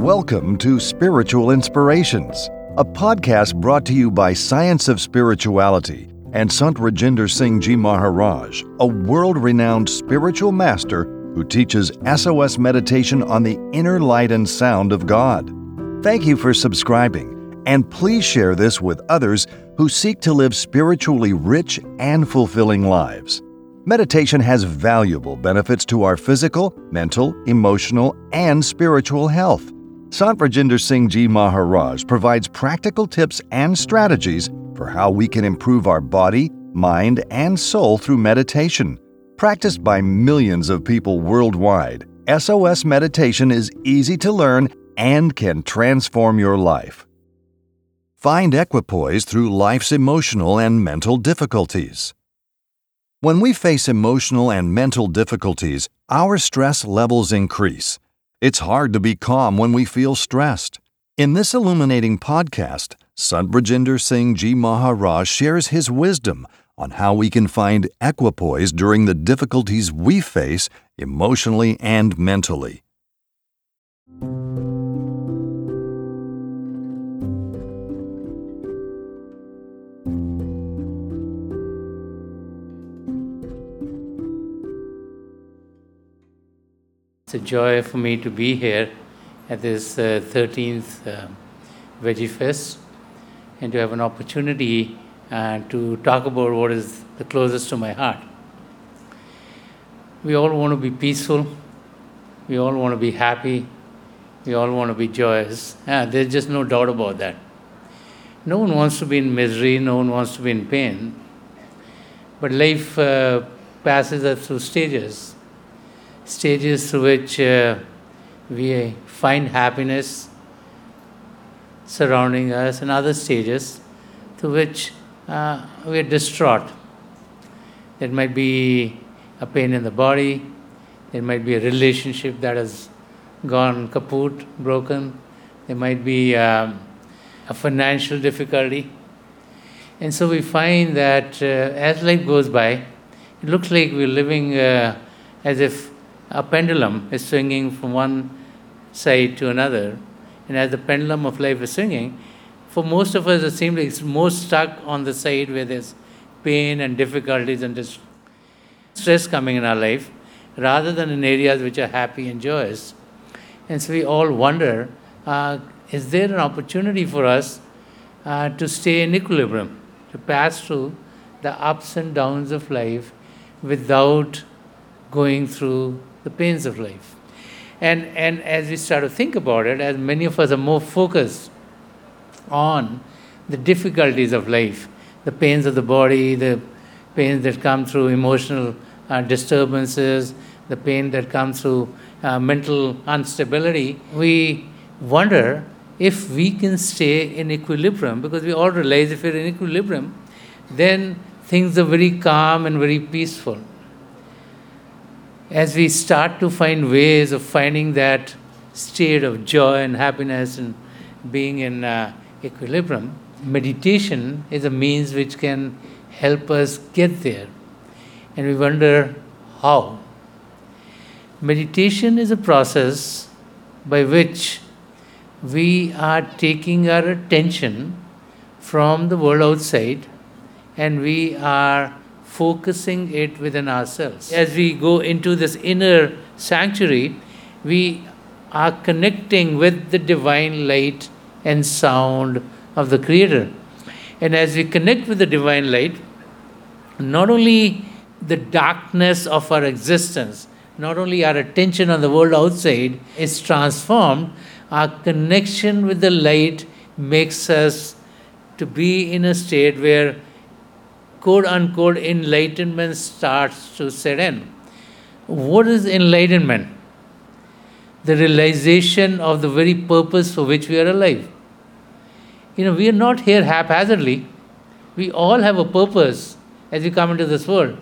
Welcome to Spiritual Inspirations, a podcast brought to you by Science of Spirituality and Sant Rajinder Singh Ji Maharaj, a world renowned spiritual master who teaches SOS meditation on the inner light and sound of God. Thank you for subscribing, and please share this with others who seek to live spiritually rich and fulfilling lives. Meditation has valuable benefits to our physical, mental, emotional, and spiritual health. Sant Rajinder Singh Ji Maharaj provides practical tips and strategies for how we can improve our body, mind, and soul through meditation. Practiced by millions of people worldwide, SOS meditation is easy to learn and can transform your life. Find equipoise through life's emotional and mental difficulties. When we face emotional and mental difficulties, our stress levels increase. It's hard to be calm when we feel stressed. In this illuminating podcast, Sant Rajinder Singh Ji Maharaj shares his wisdom on how we can find equipoise during the difficulties we face emotionally and mentally. It's a joy for me to be here at this uh, 13th uh, Veggie Fest and to have an opportunity uh, to talk about what is the closest to my heart. We all want to be peaceful, we all want to be happy, we all want to be joyous. Yeah, there's just no doubt about that. No one wants to be in misery, no one wants to be in pain. But life uh, passes us through stages stages through which uh, we find happiness surrounding us, and other stages through which uh, we are distraught. There might be a pain in the body, there might be a relationship that has gone kaput, broken, there might be um, a financial difficulty. And so we find that uh, as life goes by, it looks like we're living uh, as if a pendulum is swinging from one side to another. And as the pendulum of life is swinging, for most of us, it seems like it's more stuck on the side where there's pain and difficulties and stress coming in our life, rather than in areas which are happy and joyous. And so we all wonder uh, is there an opportunity for us uh, to stay in equilibrium, to pass through the ups and downs of life without going through the pains of life. And, and as we start to think about it, as many of us are more focused on the difficulties of life, the pains of the body, the pains that come through emotional uh, disturbances, the pain that comes through uh, mental instability, we wonder if we can stay in equilibrium because we all realize if we're in equilibrium, then things are very calm and very peaceful as we start to find ways of finding that state of joy and happiness and being in uh, equilibrium, meditation is a means which can help us get there. And we wonder how. Meditation is a process by which we are taking our attention from the world outside and we are focusing it within ourselves. As we go into this inner sanctuary, we are connecting with the divine light and sound of the Creator. And as we connect with the divine light, not only the darkness of our existence, not only our attention on the world outside is transformed, our connection with the light makes us to be in a state where quote unquote enlightenment starts to set in. What is enlightenment? The realization of the very purpose for which we are alive. You know, we are not here haphazardly. We all have a purpose as we come into this world.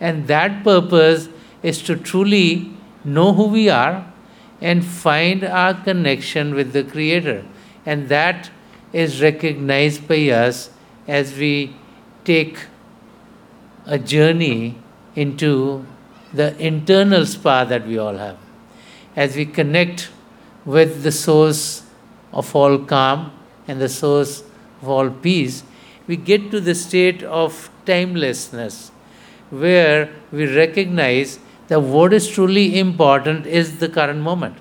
And that purpose is to truly know who we are and find our connection with the Creator. And that is recognized by us as we take a journey into the internal spa that we all have. As we connect with the source of all calm and the source of all peace, we get to the state of timelessness where we recognize that what is truly important is the current moment.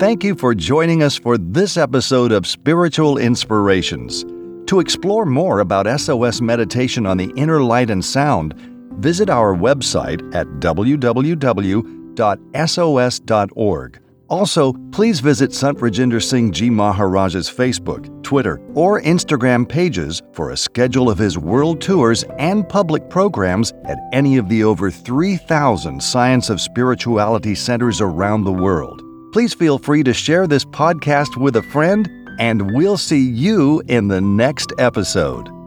Thank you for joining us for this episode of Spiritual Inspirations. To explore more about SOS meditation on the inner light and sound, visit our website at www.sos.org. Also, please visit Sant Rajinder Singh Ji Maharaj's Facebook, Twitter, or Instagram pages for a schedule of his world tours and public programs at any of the over 3,000 Science of Spirituality centers around the world. Please feel free to share this podcast with a friend, and we'll see you in the next episode.